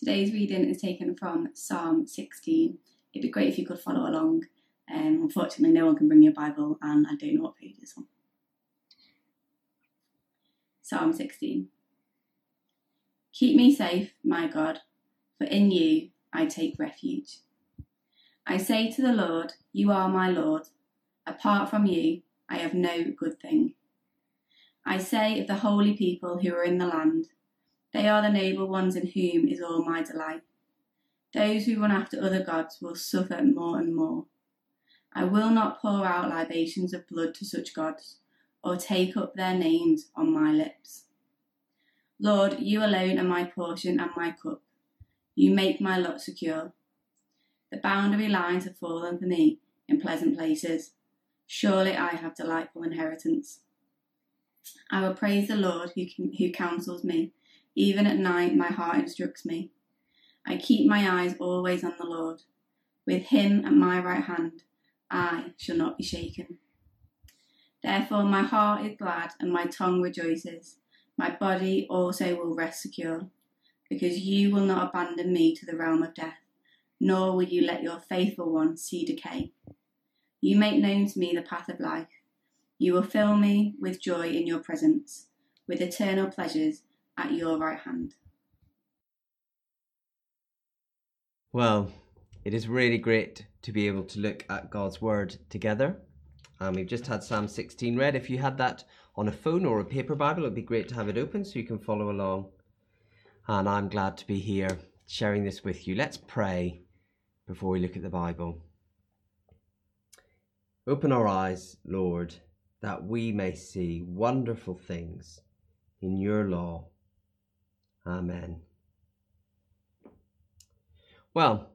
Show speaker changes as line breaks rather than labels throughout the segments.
Today's reading is taken from Psalm 16. It'd be great if you could follow along. Um, unfortunately, no one can bring your Bible, and I don't know what page it's on. Psalm 16. Keep me safe, my God, for in you I take refuge. I say to the Lord, You are my Lord. Apart from you, I have no good thing. I say of the holy people who are in the land, They are the noble ones in whom is all my delight. Those who run after other gods will suffer more and more. I will not pour out libations of blood to such gods, or take up their names on my lips. Lord, you alone are my portion and my cup. You make my lot secure. The boundary lines have fallen for me in pleasant places. Surely I have delightful inheritance. I will praise the Lord who, who counsels me. Even at night, my heart instructs me. I keep my eyes always on the Lord. With him at my right hand, I shall not be shaken. Therefore, my heart is glad and my tongue rejoices. My body also will rest secure, because you will not abandon me to the realm of death, nor will you let your faithful one see decay. You make known to me the path of life. You will fill me with joy in your presence, with eternal pleasures at your right hand.
Well, it is really great to be able to look at God's Word together. Um, we've just had Psalm 16 read. If you had that on a phone or a paper Bible, it'd be great to have it open so you can follow along. And I'm glad to be here sharing this with you. Let's pray before we look at the Bible. Open our eyes, Lord, that we may see wonderful things in your law. Amen. Well,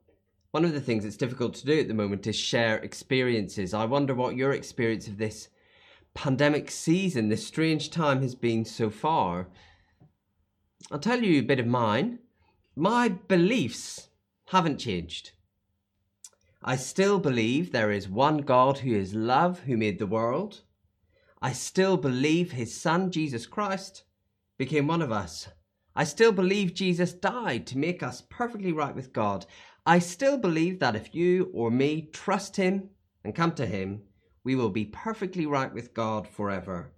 one of the things that's difficult to do at the moment is share experiences. I wonder what your experience of this pandemic season, this strange time, has been so far. I'll tell you a bit of mine. My beliefs haven't changed. I still believe there is one God who is love, who made the world. I still believe his son, Jesus Christ, became one of us I still believe Jesus died to make us perfectly right with God. I still believe that if you or me trust Him and come to Him, we will be perfectly right with God forever.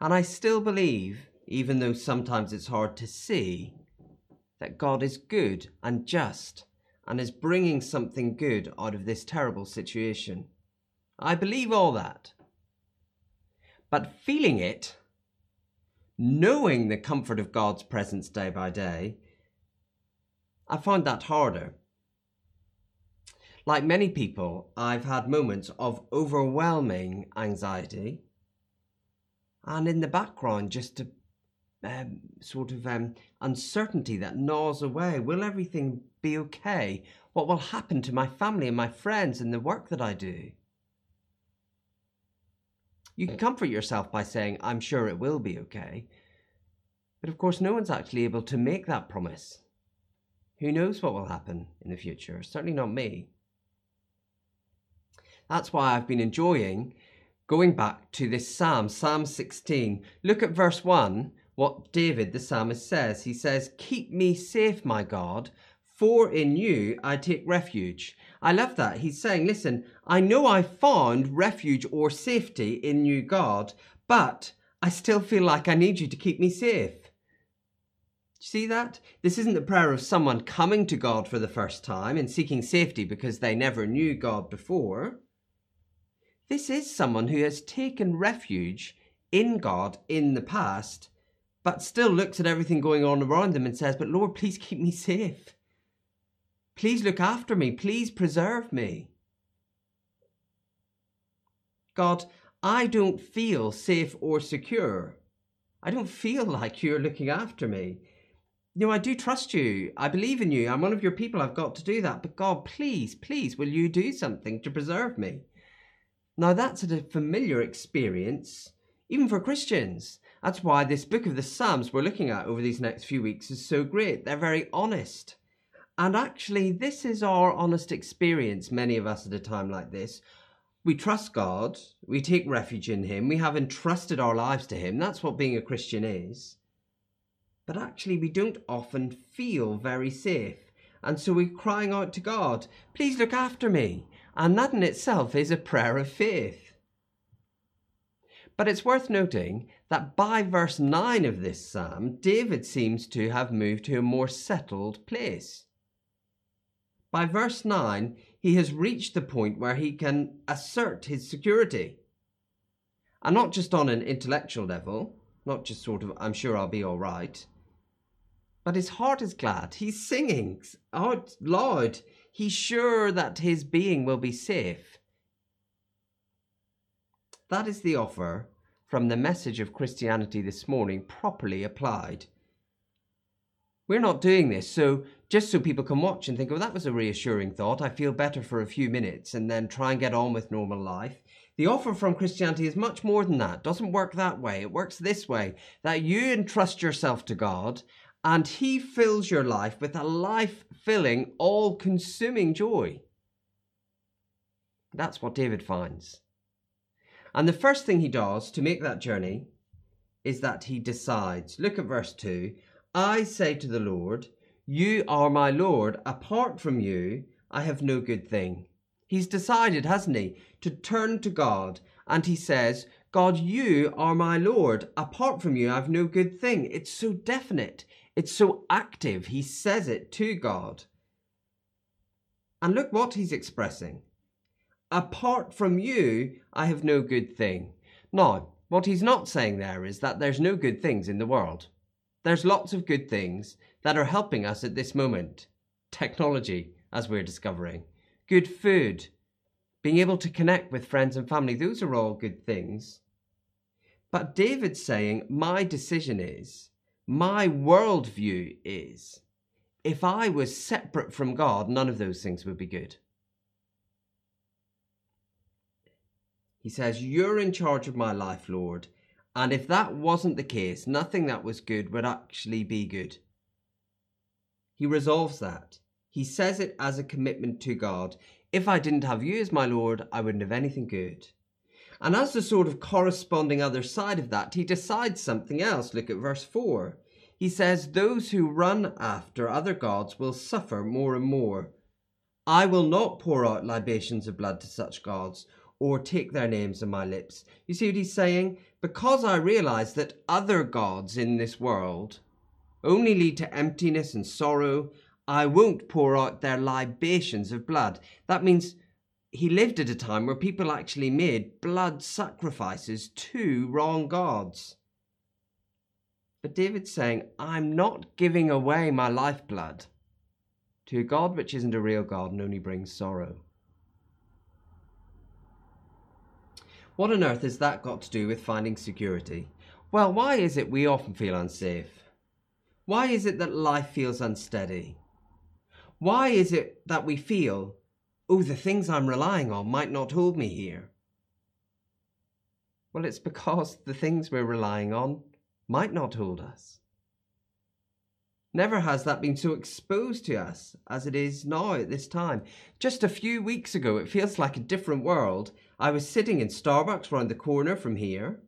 And I still believe, even though sometimes it's hard to see, that God is good and just and is bringing something good out of this terrible situation. I believe all that. But feeling it, knowing the comfort of God's presence day by day, I find that harder. Like many people, I've had moments of overwhelming anxiety, and in the background, just a um, sort of um, uncertainty that gnaws away. Will everything be okay? What will happen to my family and my friends and the work that I do? You can comfort yourself by saying, I'm sure it will be okay. But of course, no one's actually able to make that promise. Who knows what will happen in the future? Certainly not me. That's why I've been enjoying going back to this Psalm, Psalm 16. Look at verse 1, what David the psalmist says. He says, Keep me safe, my God, for in you I take refuge. I love that. He's saying, listen, I know I found refuge or safety in you, God, but I still feel like I need you to keep me safe. See that? This isn't the prayer of someone coming to God for the first time and seeking safety because they never knew God before. This is someone who has taken refuge in God in the past, but still looks at everything going on around them and says, But Lord, please keep me safe. Please look after me. Please preserve me. God, I don't feel safe or secure. I don't feel like you're looking after me. You know, I do trust you. I believe in you. I'm one of your people. I've got to do that. But God, please, please, will you do something to preserve me? Now, that's a familiar experience, even for Christians. That's why this book of the Psalms we're looking at over these next few weeks is so great. They're very honest. And actually, this is our honest experience, many of us at a time like this. We trust God, we take refuge in Him, we have entrusted our lives to Him. That's what being a Christian is. but actually we don't often feel very safe. And so we're crying out to God, please look after me. And that in itself is a prayer of faith. But it's worth noting that by verse 9 of this psalm, David seems to have moved to a more settled place. By verse 9, he has reached the point where he can assert his security. And not just on an intellectual level, not just sort of, I'm sure I'll be all right, but his heart is glad. He's singing oh, out loud. He's sure that his being will be safe. That is the offer from the message of Christianity this morning properly applied. We're not doing this so just so people can watch and think, oh, that was a reassuring thought. I feel better for a few minutes and then try and get on with normal life. The offer from Christianity is much more than that. It doesn't work that way. It works this way that you entrust yourself to God and He fills your life with a life filling, all consuming joy. That's what David finds. And the first thing he does to make that journey is that he decides. Look at verse 2 I say to the Lord, You are my Lord. Apart from you, I have no good thing. He's decided, hasn't he, to turn to God. And he says, God, you are my Lord. Apart from you, I have no good thing. It's so definite. It's so active. He says it to God. And look what he's expressing. Apart from you, I have no good thing. Now, what he's not saying there is that there's no good things in the world. There's lots of good things that are helping us at this moment. Technology, as we're discovering, good food, being able to connect with friends and family, those are all good things. But David's saying, My decision is my worldview is if I was separate from God, none of those things would be good. He says, You're in charge of my life, Lord. And if that wasn't the case, nothing that was good would actually be good. He resolves that. He says it as a commitment to God. If I didn't have you as my Lord, I wouldn't have anything good. And as the sort of corresponding other side of that, he decides something else. Look at verse 4. He says, Those who run after other gods will suffer more and more. I will not pour out libations of blood to such gods or take their names on my lips. You see what he's saying? Because I realize that other gods in this world only lead to emptiness and sorrow, I won't pour out their libations of blood. That means he lived at a time where people actually made blood sacrifices to wrong gods. But David's saying, I'm not giving away my lifeblood to a God which isn't a real God and only brings sorrow. What on earth has that got to do with finding security? Well, why is it we often feel unsafe? Why is it that life feels unsteady? Why is it that we feel oh, the things I'm relying on might not hold me here. Well, it's because the things we're relying on might not hold us. Never has that been so exposed to us as it is now at this time. Just a few weeks ago, it feels like a different world. I was sitting in Starbucks round the corner from here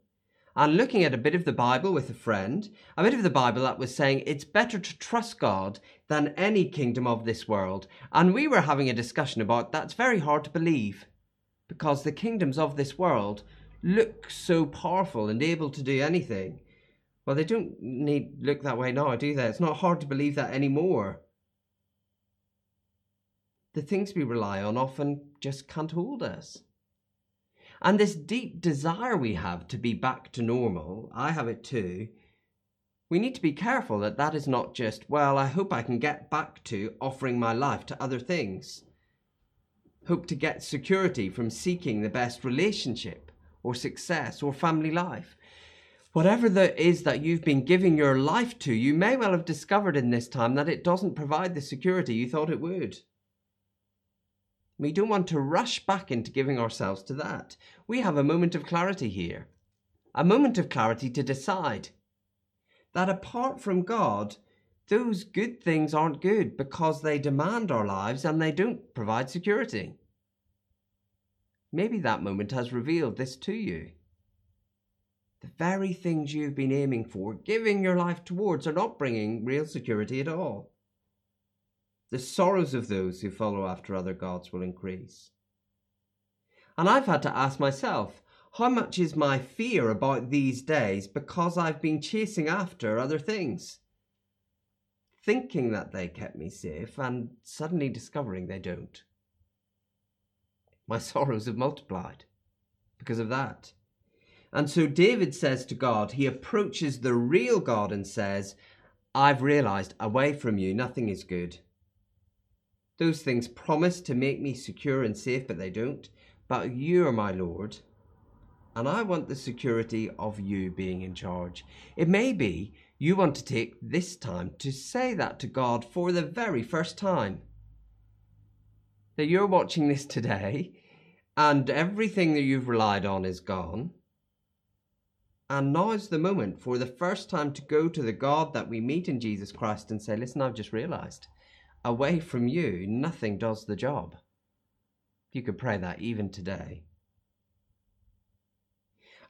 and looking at a bit of the Bible with a friend, a bit of the Bible that was saying it's better to trust God than any kingdom of this world. And we were having a discussion about that's very hard to believe because the kingdoms of this world look so powerful and able to do anything. Well, they don't need look that way now, do they? It's not hard to believe that anymore. The things we rely on often just can't hold us. And this deep desire we have to be back to normal, I have it too. We need to be careful that that is not just, well, I hope I can get back to offering my life to other things. Hope to get security from seeking the best relationship or success or family life. Whatever there is that you've been giving your life to, you may well have discovered in this time that it doesn't provide the security you thought it would. We don't want to rush back into giving ourselves to that. We have a moment of clarity here, a moment of clarity to decide that apart from God, those good things aren't good because they demand our lives and they don't provide security. Maybe that moment has revealed this to you. The very things you've been aiming for, giving your life towards, are not bringing real security at all. The sorrows of those who follow after other gods will increase. And I've had to ask myself, how much is my fear about these days because I've been chasing after other things? Thinking that they kept me safe and suddenly discovering they don't. My sorrows have multiplied because of that. And so David says to God, he approaches the real God and says, I've realized away from you, nothing is good. Those things promise to make me secure and safe, but they don't. But you are my Lord, and I want the security of you being in charge. It may be you want to take this time to say that to God for the very first time. That you're watching this today, and everything that you've relied on is gone. And now is the moment for the first time to go to the God that we meet in Jesus Christ and say, Listen, I've just realized away from you, nothing does the job. You could pray that even today.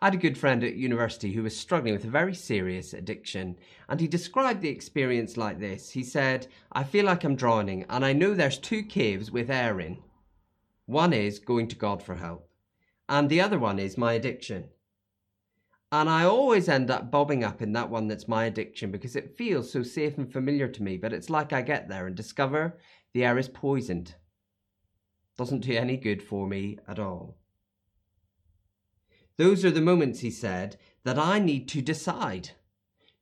I had a good friend at university who was struggling with a very serious addiction, and he described the experience like this. He said, I feel like I'm drowning, and I know there's two caves with air in. One is going to God for help, and the other one is my addiction. And I always end up bobbing up in that one that's my addiction because it feels so safe and familiar to me. But it's like I get there and discover the air is poisoned. Doesn't do any good for me at all. Those are the moments, he said, that I need to decide.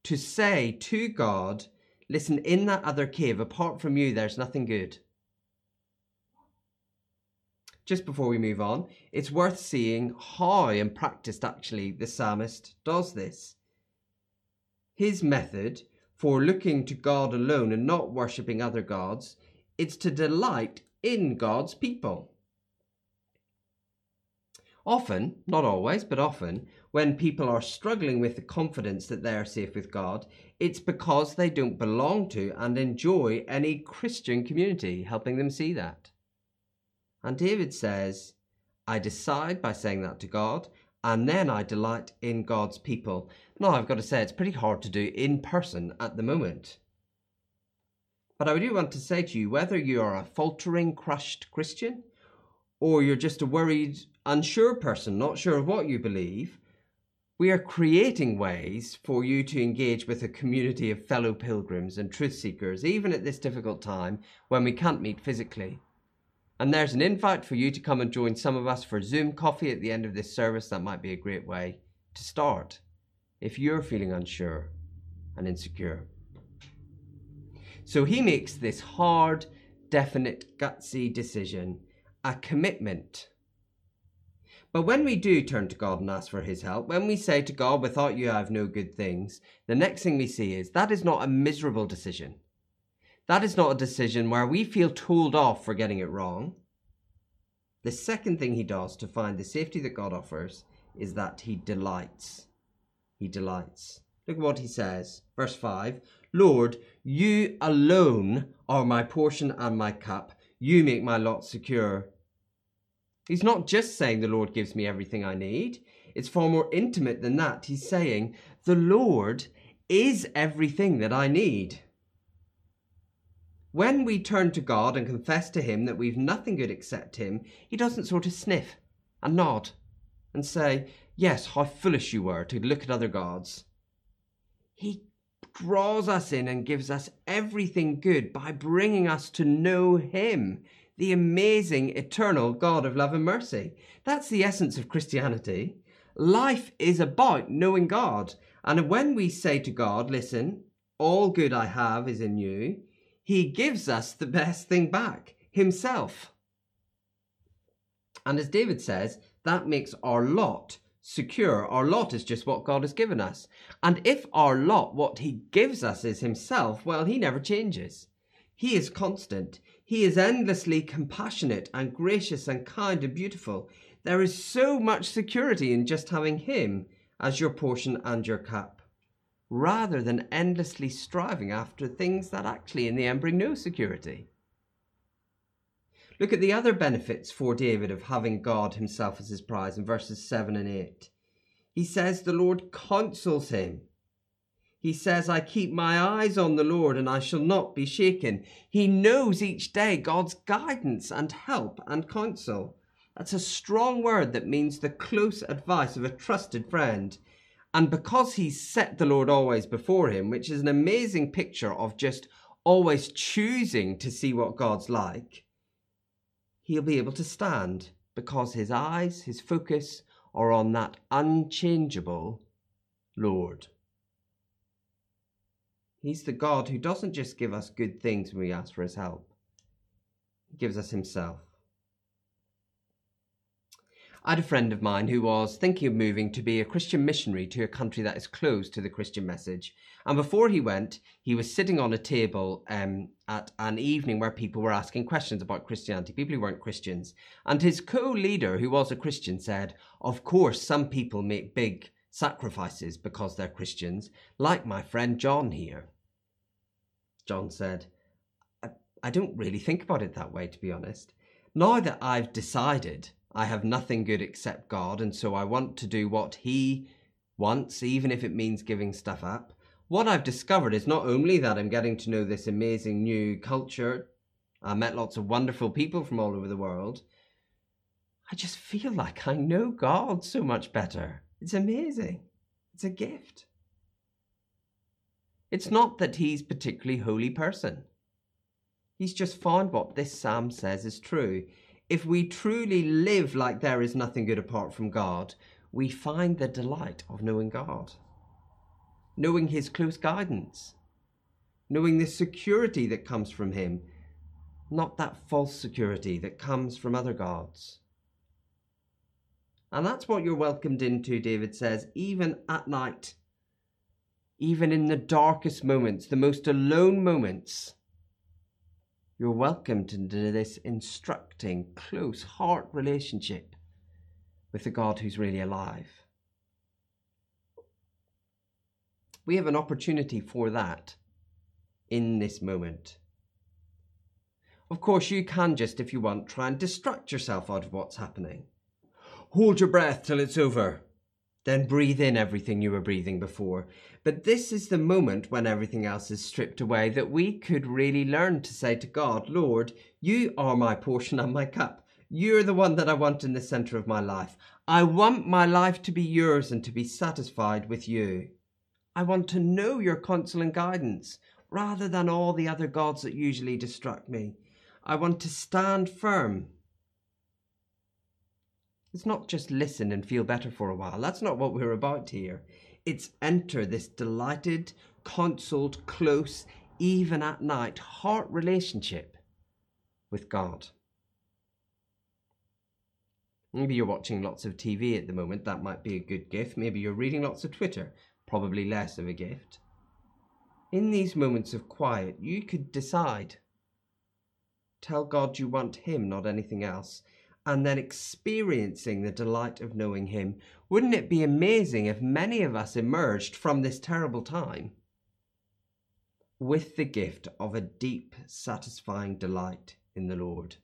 To say to God, listen, in that other cave, apart from you, there's nothing good just before we move on, it's worth seeing how in practice actually the psalmist does this. His method for looking to God alone and not worshipping other gods, is to delight in God's people. Often, not always, but often, when people are struggling with the confidence that they are safe with God, it's because they don't belong to and enjoy any Christian community helping them see that. And David says, I decide by saying that to God, and then I delight in God's people. Now, I've got to say, it's pretty hard to do in person at the moment. But I do want to say to you whether you are a faltering, crushed Christian, or you're just a worried, unsure person, not sure of what you believe, we are creating ways for you to engage with a community of fellow pilgrims and truth seekers, even at this difficult time when we can't meet physically. And there's an invite for you to come and join some of us for Zoom coffee at the end of this service. That might be a great way to start if you're feeling unsure and insecure. So he makes this hard, definite, gutsy decision a commitment. But when we do turn to God and ask for his help, when we say to God, without you I have no good things, the next thing we see is that is not a miserable decision. That is not a decision where we feel told off for getting it wrong. The second thing he does to find the safety that God offers is that he delights. He delights. Look at what he says. Verse 5 Lord, you alone are my portion and my cup. You make my lot secure. He's not just saying the Lord gives me everything I need. It's far more intimate than that. He's saying the Lord is everything that I need. When we turn to God and confess to Him that we've nothing good except Him, He doesn't sort of sniff and nod and say, Yes, how foolish you were to look at other gods. He draws us in and gives us everything good by bringing us to know Him, the amazing, eternal God of love and mercy. That's the essence of Christianity. Life is about knowing God. And when we say to God, Listen, all good I have is in you, he gives us the best thing back himself. And as David says, that makes our lot secure. Our lot is just what God has given us. And if our lot, what he gives us, is himself, well, he never changes. He is constant. He is endlessly compassionate and gracious and kind and beautiful. There is so much security in just having him as your portion and your cup rather than endlessly striving after things that actually in the end bring no security. Look at the other benefits for David of having God himself as his prize in verses 7 and 8. He says the Lord counsels him. He says, I keep my eyes on the Lord and I shall not be shaken. He knows each day God's guidance and help and counsel. That's a strong word that means the close advice of a trusted friend. And because he set the Lord always before him, which is an amazing picture of just always choosing to see what God's like, he'll be able to stand because his eyes, his focus are on that unchangeable Lord. He's the God who doesn't just give us good things when we ask for his help, he gives us himself. I had a friend of mine who was thinking of moving to be a Christian missionary to a country that is closed to the Christian message. And before he went, he was sitting on a table um, at an evening where people were asking questions about Christianity, people who weren't Christians. And his co leader, who was a Christian, said, Of course, some people make big sacrifices because they're Christians, like my friend John here. John said, I, I don't really think about it that way, to be honest. Now that I've decided I have nothing good except God, and so I want to do what He wants, even if it means giving stuff up. What I've discovered is not only that I'm getting to know this amazing new culture, I met lots of wonderful people from all over the world. I just feel like I know God so much better. It's amazing. It's a gift. It's not that he's a particularly holy person. He's just found what this psalm says is true. If we truly live like there is nothing good apart from God, we find the delight of knowing God, knowing his close guidance, knowing the security that comes from him, not that false security that comes from other gods. And that's what you're welcomed into, David says, even at night even in the darkest moments, the most alone moments, you're welcomed into this instructing, close heart relationship with the God who's really alive. We have an opportunity for that in this moment. Of course, you can just, if you want, try and distract yourself out of what's happening. Hold your breath till it's over. Then breathe in everything you were breathing before. But this is the moment when everything else is stripped away that we could really learn to say to God, Lord, you are my portion and my cup. You're the one that I want in the center of my life. I want my life to be yours and to be satisfied with you. I want to know your counsel and guidance rather than all the other gods that usually distract me. I want to stand firm it's not just listen and feel better for a while. That's not what we're about here. It's enter this delighted, consoled, close, even at night, heart relationship with God. Maybe you're watching lots of TV at the moment. That might be a good gift. Maybe you're reading lots of Twitter. Probably less of a gift. In these moments of quiet, you could decide. Tell God you want Him, not anything else and then experiencing the delight of knowing Him. Wouldn't it be amazing if many of us emerged from this terrible time with the gift of a deep, satisfying delight in the Lord?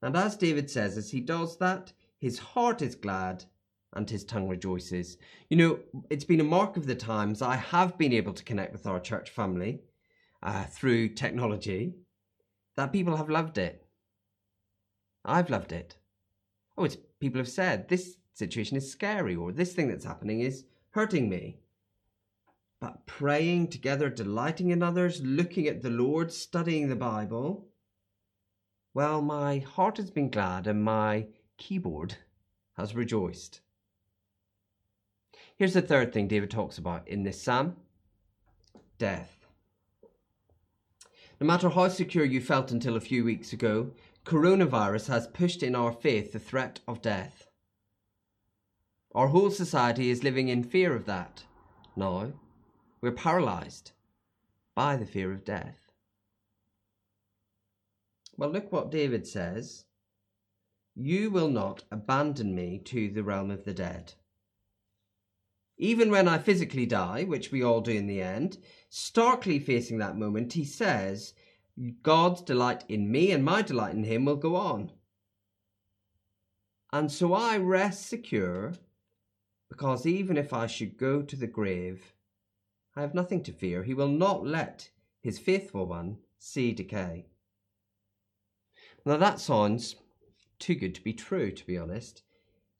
And as David says, as he does that, his heart is glad and his tongue rejoices. You know, it's been a mark of the times I have been able to connect with our church family uh, through technology, that people have loved it I've loved it. Oh, it's people have said this situation is scary or this thing that's happening is hurting me. But praying together, delighting in others, looking at the Lord, studying the Bible, well, my heart has been glad and my keyboard has rejoiced. Here's the third thing David talks about in this psalm death. No matter how secure you felt until a few weeks ago, coronavirus has pushed in our faith the threat of death. Our whole society is living in fear of that. Now, we're paralyzed by the fear of death. Well, look what David says You will not abandon me to the realm of the dead. Even when I physically die, which we all do in the end, starkly facing that moment, he says, God's delight in me and my delight in him will go on. And so I rest secure because even if I should go to the grave, I have nothing to fear. He will not let his faithful one see decay. Now that sounds too good to be true, to be honest.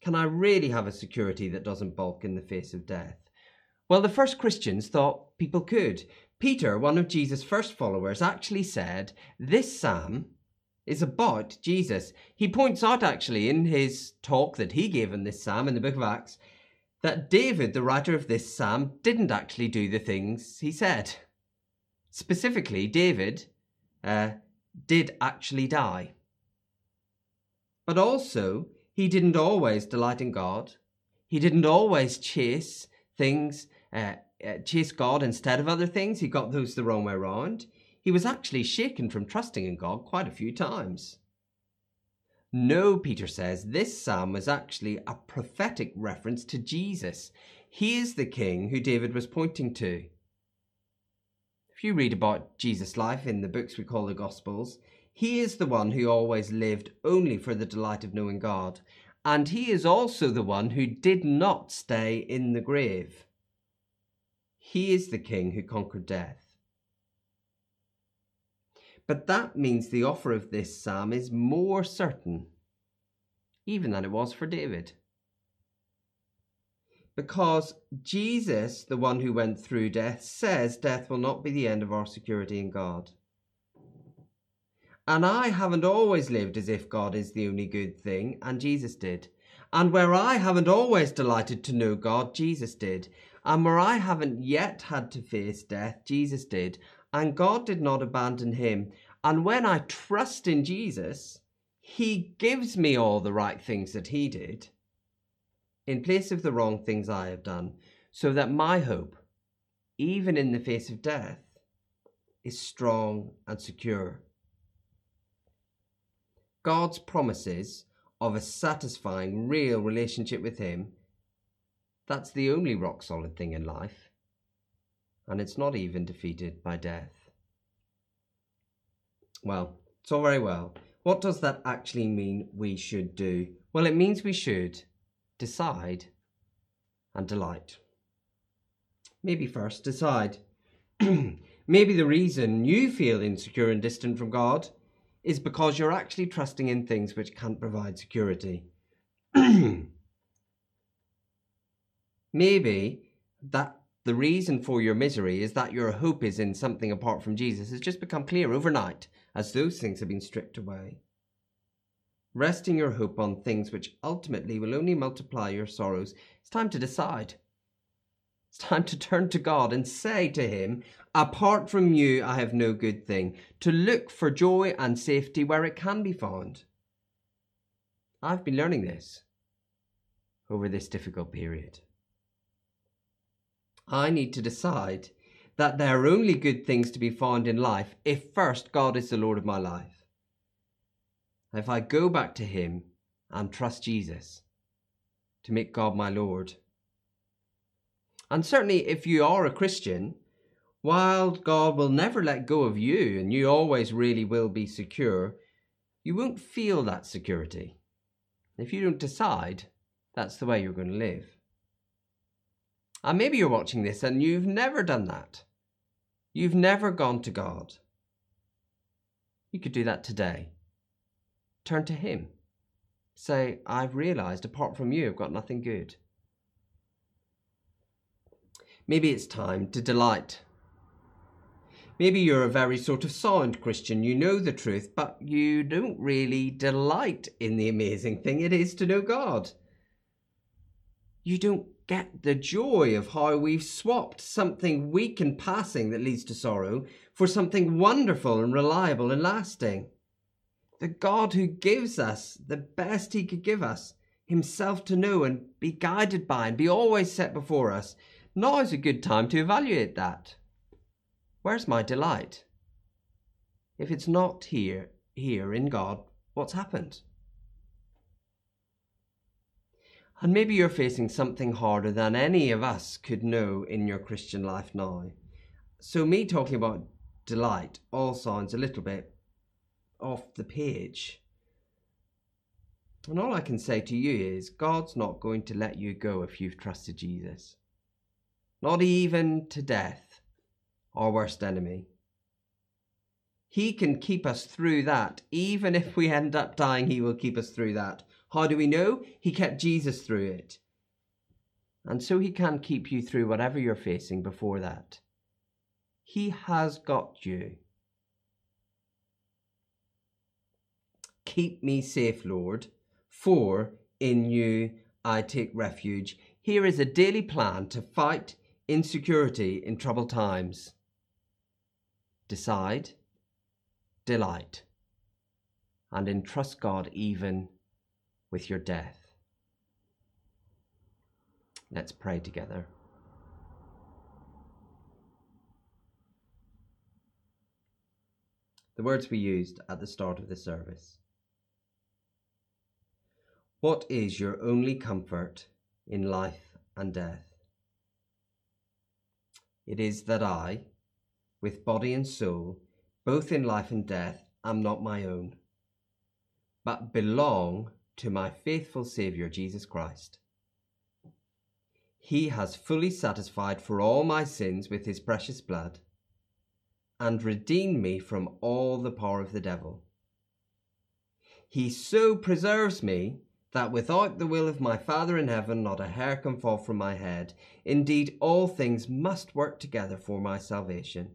Can I really have a security that doesn't balk in the face of death? Well, the first Christians thought people could. Peter, one of Jesus' first followers, actually said, This psalm is about Jesus. He points out, actually, in his talk that he gave in this psalm in the book of Acts, that David, the writer of this psalm, didn't actually do the things he said. Specifically, David uh, did actually die. But also, he didn't always delight in God. He didn't always chase things, uh, uh, chase God instead of other things. He got those the wrong way around. He was actually shaken from trusting in God quite a few times. No, Peter says, this psalm was actually a prophetic reference to Jesus. He is the king who David was pointing to. If you read about Jesus' life in the books we call the Gospels, he is the one who always lived only for the delight of knowing God, and he is also the one who did not stay in the grave. He is the king who conquered death. But that means the offer of this psalm is more certain, even than it was for David. Because Jesus, the one who went through death, says death will not be the end of our security in God. And I haven't always lived as if God is the only good thing, and Jesus did. And where I haven't always delighted to know God, Jesus did. And where I haven't yet had to face death, Jesus did and God did not abandon him. And when I trust in Jesus, he gives me all the right things that he did in place of the wrong things I have done, so that my hope, even in the face of death, is strong and secure. God's promises of a satisfying, real relationship with Him, that's the only rock solid thing in life and it's not even defeated by death. Well, it's all very well. What does that actually mean we should do? Well, it means we should decide and delight. Maybe first decide. Maybe the reason you feel insecure and distant from God is because you're actually trusting in things which can't provide security. Maybe that the reason for your misery is that your hope is in something apart from Jesus has just become clear overnight as those things have been stripped away. Resting your hope on things which ultimately will only multiply your sorrows, it's time to decide. It's time to turn to God and say to Him, Apart from you, I have no good thing, to look for joy and safety where it can be found. I've been learning this over this difficult period. I need to decide that there are only good things to be found in life if first God is the Lord of my life. If I go back to Him and trust Jesus to make God my Lord. And certainly, if you are a Christian, while God will never let go of you and you always really will be secure, you won't feel that security. If you don't decide, that's the way you're going to live. And maybe you're watching this and you've never done that. You've never gone to God. You could do that today. Turn to Him. Say, I've realized apart from you, I've got nothing good. Maybe it's time to delight. Maybe you're a very sort of sound Christian. You know the truth, but you don't really delight in the amazing thing it is to know God. You don't get the joy of how we've swapped something weak and passing that leads to sorrow for something wonderful and reliable and lasting. The God who gives us the best He could give us, Himself to know and be guided by and be always set before us. Now is a good time to evaluate that. Where's my delight? If it's not here, here in God, what's happened? And maybe you're facing something harder than any of us could know in your Christian life now. So, me talking about delight all sounds a little bit off the page. And all I can say to you is God's not going to let you go if you've trusted Jesus. Not even to death, our worst enemy. He can keep us through that. Even if we end up dying, He will keep us through that. How do we know? He kept Jesus through it. And so He can keep you through whatever you're facing before that. He has got you. Keep me safe, Lord for in you I take refuge. Here is a daily plan to fight insecurity in troubled times. Decide, delight, and entrust God even with your death. Let's pray together. The words we used at the start of the service. What is your only comfort in life and death? It is that I, with body and soul, both in life and death, am not my own, but belong to my faithful Saviour Jesus Christ. He has fully satisfied for all my sins with his precious blood, and redeemed me from all the power of the devil. He so preserves me that without the will of my Father in heaven not a hair can fall from my head. Indeed, all things must work together for my salvation.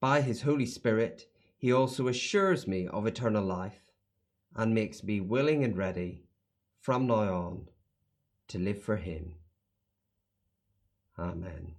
By his Holy Spirit, he also assures me of eternal life and makes me willing and ready from now on to live for him. Amen.